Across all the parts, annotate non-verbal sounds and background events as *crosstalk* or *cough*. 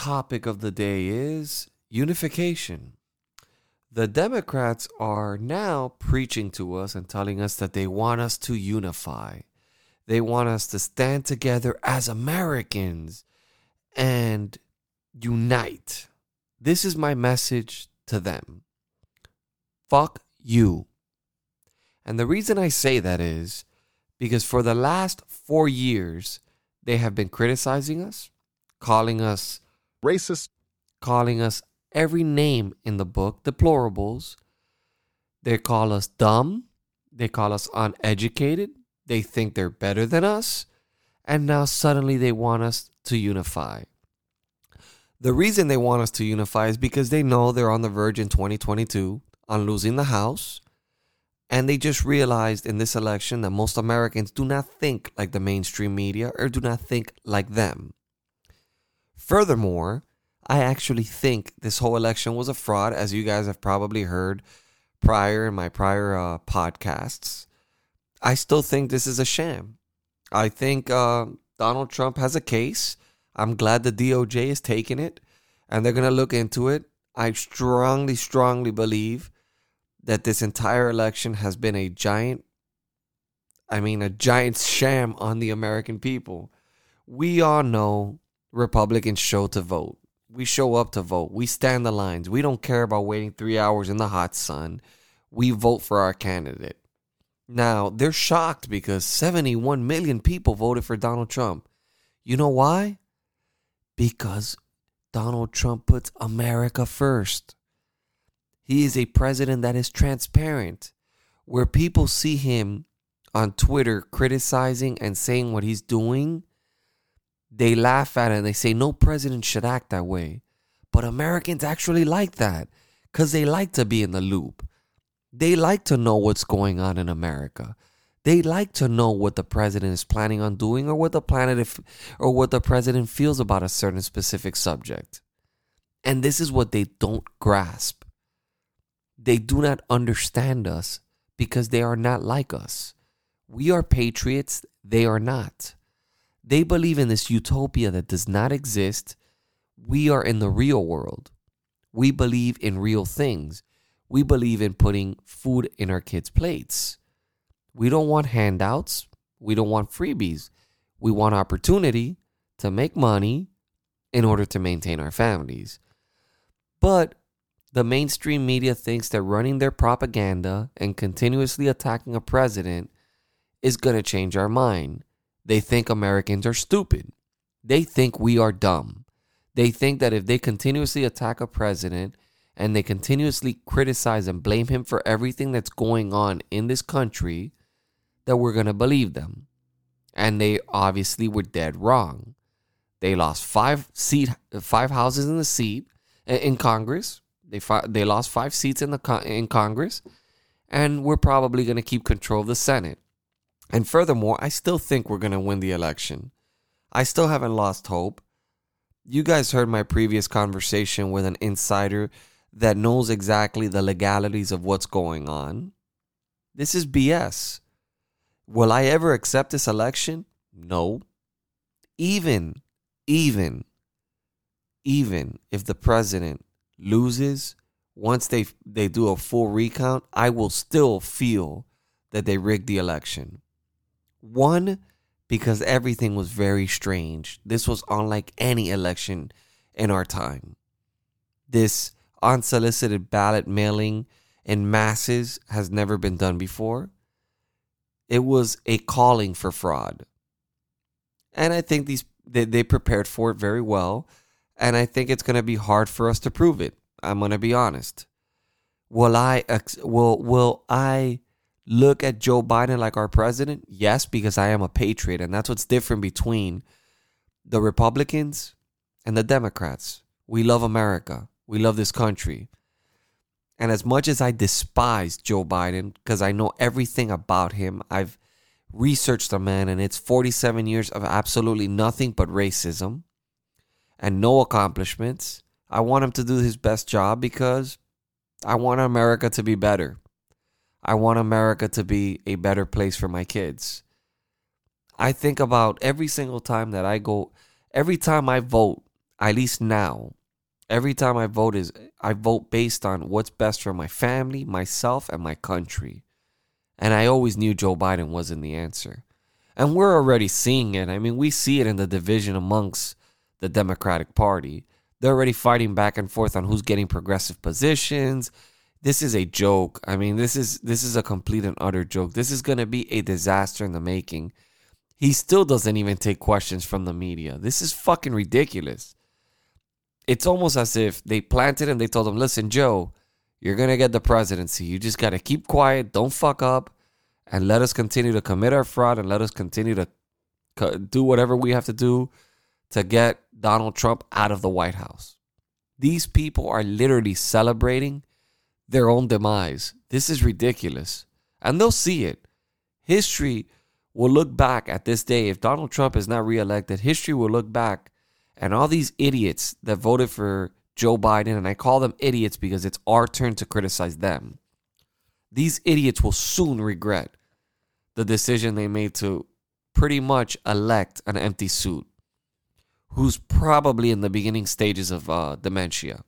topic of the day is unification. The Democrats are now preaching to us and telling us that they want us to unify. They want us to stand together as Americans and unite. This is my message to them. Fuck you. And the reason I say that is because for the last four years, they have been criticizing us, calling us racist, calling us every name in the book, deplorables. They call us dumb. They call us uneducated. They think they're better than us. And now suddenly they want us to unify. The reason they want us to unify is because they know they're on the verge in 2022 on losing the House. And they just realized in this election that most Americans do not think like the mainstream media or do not think like them. Furthermore, I actually think this whole election was a fraud, as you guys have probably heard prior in my prior uh, podcasts. I still think this is a sham. I think uh, Donald Trump has a case. I'm glad the DOJ is taking it and they're going to look into it. I strongly, strongly believe that this entire election has been a giant, I mean, a giant sham on the American people. We all know Republicans show to vote. We show up to vote. We stand the lines. We don't care about waiting three hours in the hot sun. We vote for our candidate. Now, they're shocked because 71 million people voted for Donald Trump. You know why? Because Donald Trump puts America first. He is a president that is transparent, where people see him on Twitter criticizing and saying what he's doing. They laugh at it and they say, no president should act that way. But Americans actually like that because they like to be in the loop. They like to know what's going on in America. They like to know what the president is planning on doing or what the planet if, or what the president feels about a certain specific subject. And this is what they don't grasp. They do not understand us because they are not like us. We are patriots, they are not. They believe in this utopia that does not exist. We are in the real world. We believe in real things. We believe in putting food in our kids' plates. We don't want handouts. We don't want freebies. We want opportunity to make money in order to maintain our families. But the mainstream media thinks that running their propaganda and continuously attacking a president is going to change our mind. They think Americans are stupid. They think we are dumb. They think that if they continuously attack a president and they continuously criticize and blame him for everything that's going on in this country, that we're going to believe them. And they obviously were dead wrong. They lost five seat five houses in the seat in Congress. They they lost five seats in the in Congress and we're probably going to keep control of the Senate. And furthermore, I still think we're going to win the election. I still haven't lost hope. You guys heard my previous conversation with an insider that knows exactly the legalities of what's going on. This is BS. Will I ever accept this election? No. Even, even, even if the president loses, once they they do a full recount, I will still feel that they rigged the election. One, because everything was very strange. This was unlike any election in our time. This unsolicited ballot mailing in masses has never been done before. It was a calling for fraud. And I think these they, they prepared for it very well. And I think it's going to be hard for us to prove it. I'm going to be honest. Will I will will I look at Joe Biden like our president? Yes, because I am a patriot and that's what's different between the Republicans and the Democrats. We love America. We love this country. And as much as I despise Joe Biden, because I know everything about him, I've researched the man, and it's 47 years of absolutely nothing but racism and no accomplishments. I want him to do his best job because I want America to be better. I want America to be a better place for my kids. I think about every single time that I go, every time I vote, at least now, every time I vote is I vote based on what's best for my family, myself, and my country. And I always knew Joe Biden wasn't the answer. And we're already seeing it. I mean, we see it in the division amongst the Democratic Party. They're already fighting back and forth on who's getting progressive positions. This is a joke. I mean, this is this is a complete and utter joke. This is going to be a disaster in the making. He still doesn't even take questions from the media. This is fucking ridiculous it's almost as if they planted him. They told him, listen, Joe, you're going to get the presidency. You just got to keep quiet, don't fuck up, and let us continue to commit our fraud and let us continue to do whatever we have to do to get Donald Trump out of the White House. These people are literally celebrating their own demise. This is ridiculous. And they'll see it. History will look back at this day. If Donald Trump is not reelected, history will look back and all these idiots that voted for Joe Biden, and I call them idiots because it's our turn to criticize them. These idiots will soon regret the decision they made to pretty much elect an empty suit who's probably in the beginning stages of uh, dementia.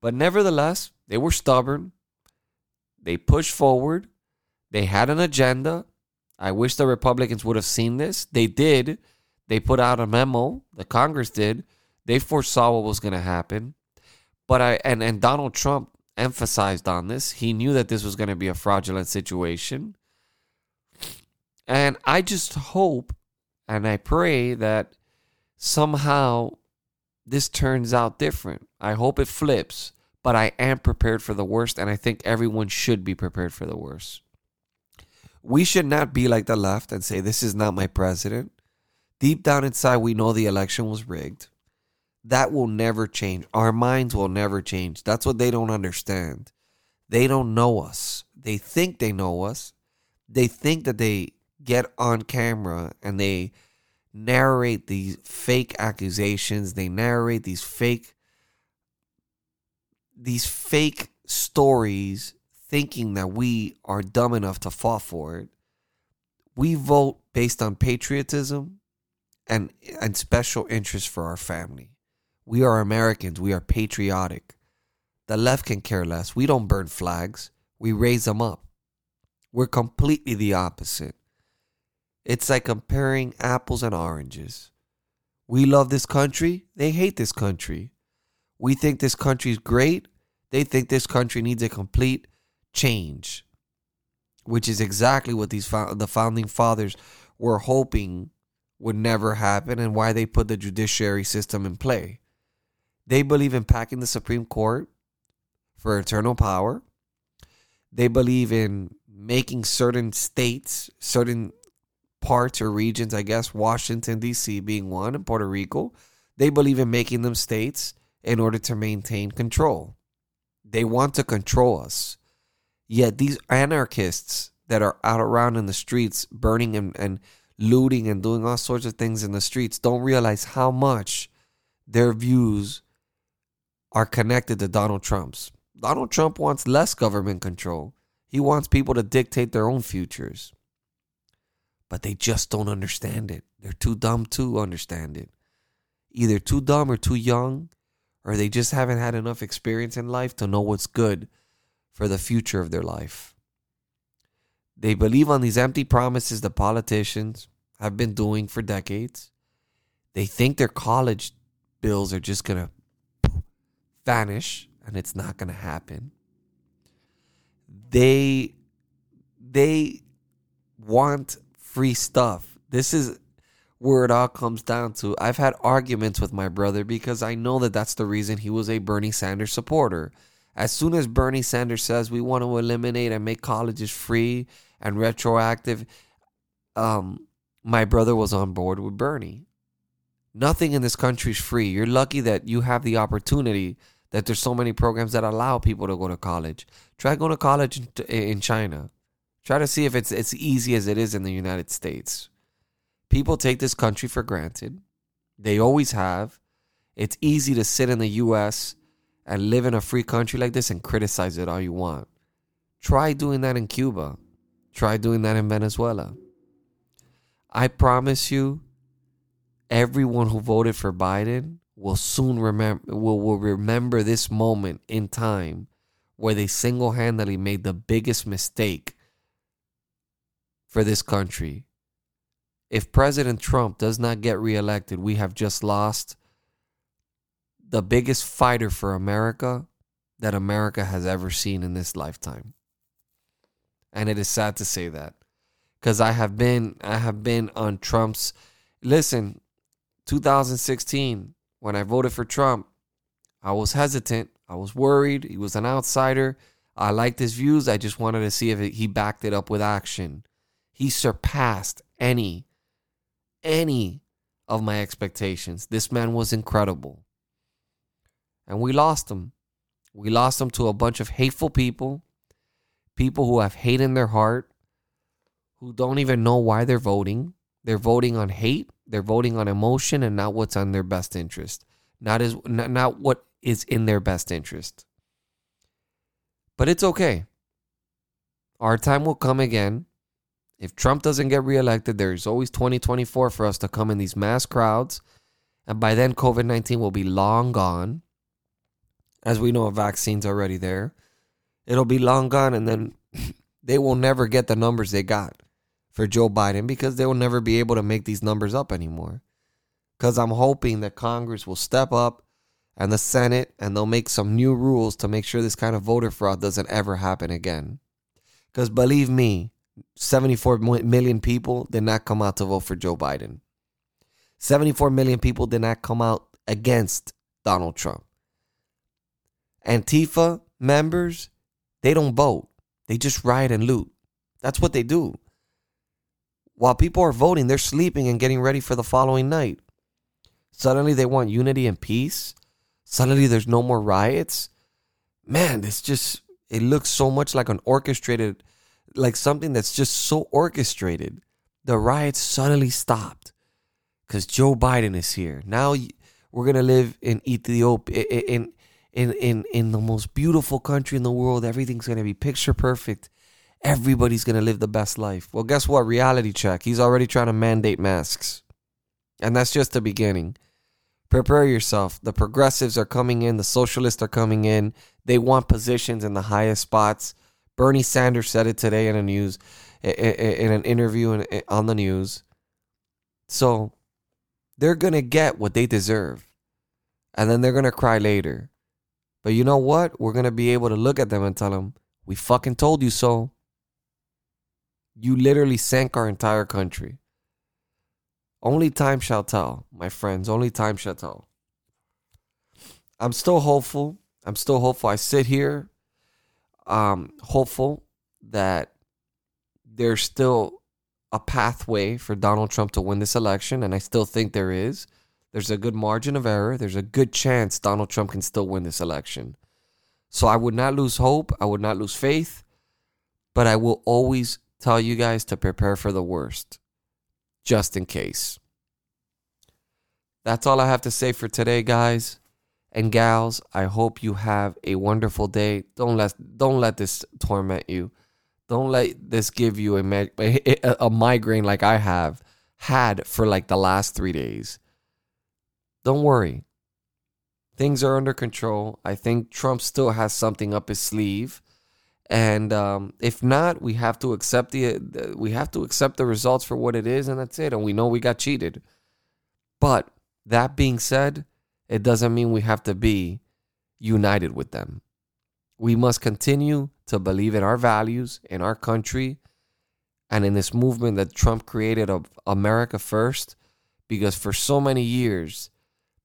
But nevertheless, they were stubborn. They pushed forward. They had an agenda. I wish the Republicans would have seen this. They did they put out a memo, the Congress did. They foresaw what was going to happen. But I and and Donald Trump emphasized on this. He knew that this was going to be a fraudulent situation. And I just hope and I pray that somehow this turns out different. I hope it flips, but I am prepared for the worst and I think everyone should be prepared for the worst. We should not be like the left and say this is not my president. Deep down inside, we know the election was rigged. That will never change. Our minds will never change. That's what they don't understand. They don't know us. They think they know us. They think that they get on camera and they narrate these fake accusations. They narrate these fake these fake stories thinking that we are dumb enough to fall for it. We vote based on patriotism and and special interest for our family. We are Americans. We are patriotic. The left can care less. We don't burn flags. We raise them up. We're completely the opposite. It's like comparing apples and oranges. We love this country. They hate this country. We think this country is great. They think this country needs a complete change, which is exactly what these the founding fathers were hoping would never happen and why they put the judiciary system in play. They believe in packing the Supreme Court for eternal power. They believe in making certain states, certain parts or regions, I guess, Washington, D.C. being one, and Puerto Rico, they believe in making them states in order to maintain control. They want to control us. Yet these anarchists that are out around in the streets burning and, and looting and doing all sorts of things in the streets don't realize how much their views are connected to Donald Trump's. Donald Trump wants less government control. He wants people to dictate their own futures. But they just don't understand it. They're too dumb to understand it. Either too dumb or too young, or they just haven't had enough experience in life to know what's good for the future of their life. They believe on these empty promises the politicians have been doing for decades. They think their college bills are just going to vanish and it's not going to happen. They they want free stuff. This is where it all comes down to. I've had arguments with my brother because I know that that's the reason he was a Bernie Sanders supporter. As soon as Bernie Sanders says we want to eliminate and make colleges free and retroactive, um, my brother was on board with Bernie. Nothing in this country is free. You're lucky that you have the opportunity that there's so many programs that allow people to go to college. Try going to college in China. Try to see if it's as easy as it is in the United States. People take this country for granted. They always have. It's easy to sit in the US and live in a free country like this and criticize it all you want. Try doing that in Cuba. Try doing that in Venezuela. I promise you, everyone who voted for Biden will soon remember will, will remember this moment in time where they single-handedly made the biggest mistake for this country. If President Trump does not get reelected, we have just lost the biggest fighter for America that America has ever seen in this lifetime. And it is sad to say that cuz I have been I have been on Trump's listen 2016 when I voted for Trump I was hesitant I was worried he was an outsider I liked his views I just wanted to see if he backed it up with action he surpassed any any of my expectations this man was incredible and we lost him. We lost him to a bunch of hateful people, people who have hate in their heart, who don't even know why they're voting. They're voting on hate, they're voting on emotion and not what's on their best interest. Not as not, not what is in their best interest. But it's okay. Our time will come again. If Trump doesn't get reelected, there's always 2024 for us to come in these mass crowds. And by then, COVID 19 will be long gone as we know, a vaccine's already there. It'll be long gone, and then *laughs* they will never get the numbers they got for Joe Biden because they will never be able to make these numbers up anymore. Because I'm hoping that Congress will step up and the Senate and they'll make some new rules to make sure this kind of voter fraud doesn't ever happen again. Because believe me, 74 million people did not come out to vote for Joe Biden. 74 million people did not come out against Donald Trump. Antifa members, they don't vote. They just riot and loot. That's what they do. While people are voting, they're sleeping and getting ready for the following night. Suddenly they want unity and peace. Suddenly there's no more riots. Man, it's just, it looks so much like an orchestrated, like something that's just so orchestrated. The riots suddenly stopped because Joe Biden is here. Now we're to live in Ethiopia, in, in in in the most beautiful country in the world. Everything's gonna be picture perfect. Everybody's gonna live the best life. Well, guess what? Reality check. He's already trying to mandate masks, and that's just the beginning. Prepare yourself. The progressives are coming in. The socialists are coming in. They want positions in the highest spots. Bernie Sanders said it today in a news, in an interview on the news. So they're gonna get what they deserve, and then they're gonna cry later. But you know what? We're going to be able to look at them and tell them, we fucking told you so. You literally sank our entire country. Only time shall tell, my friends. Only time shall tell. I'm still hopeful. I'm still hopeful. I sit here um, hopeful that there's still a pathway for Donald Trump to win this election, and I still think there is. There's a good margin of error. There's a good chance Donald Trump can still win this election. So I would not lose hope. I would not lose faith. But I will always tell you guys to prepare for the worst, just in case. That's all I have to say for today, guys and gals. I hope you have a wonderful day. Don't let don't let this torment you. Don't let this give you a, a, migraine like I have had for like the last three days. Don't worry. Things are under control. I think Trump still has something up his sleeve. And um, if not, we have to accept the we have to accept the results for what it is, and that's it. And we know we got cheated. But that being said, it doesn't mean we have to be united with them. We must continue to believe in our values, in our country, and in this movement that Trump created of America first. Because for so many years,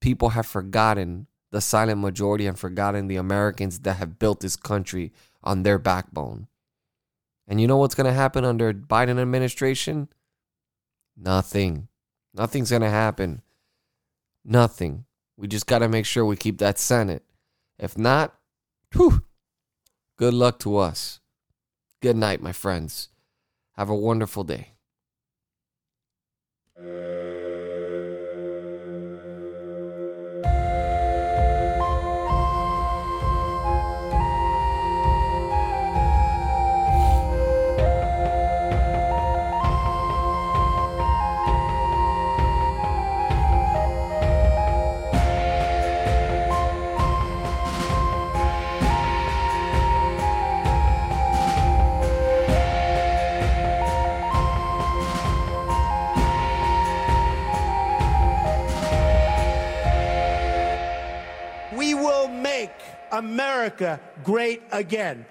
people have forgotten the silent majority and forgotten the Americans that have built this country on their backbone. And you know what's going to happen under Biden administration? Nothing. Nothing's going to happen. Nothing. We just got to make sure we keep that Senate. If not, whew, good luck to us. Good night, my friends. Have a wonderful day. We America great again.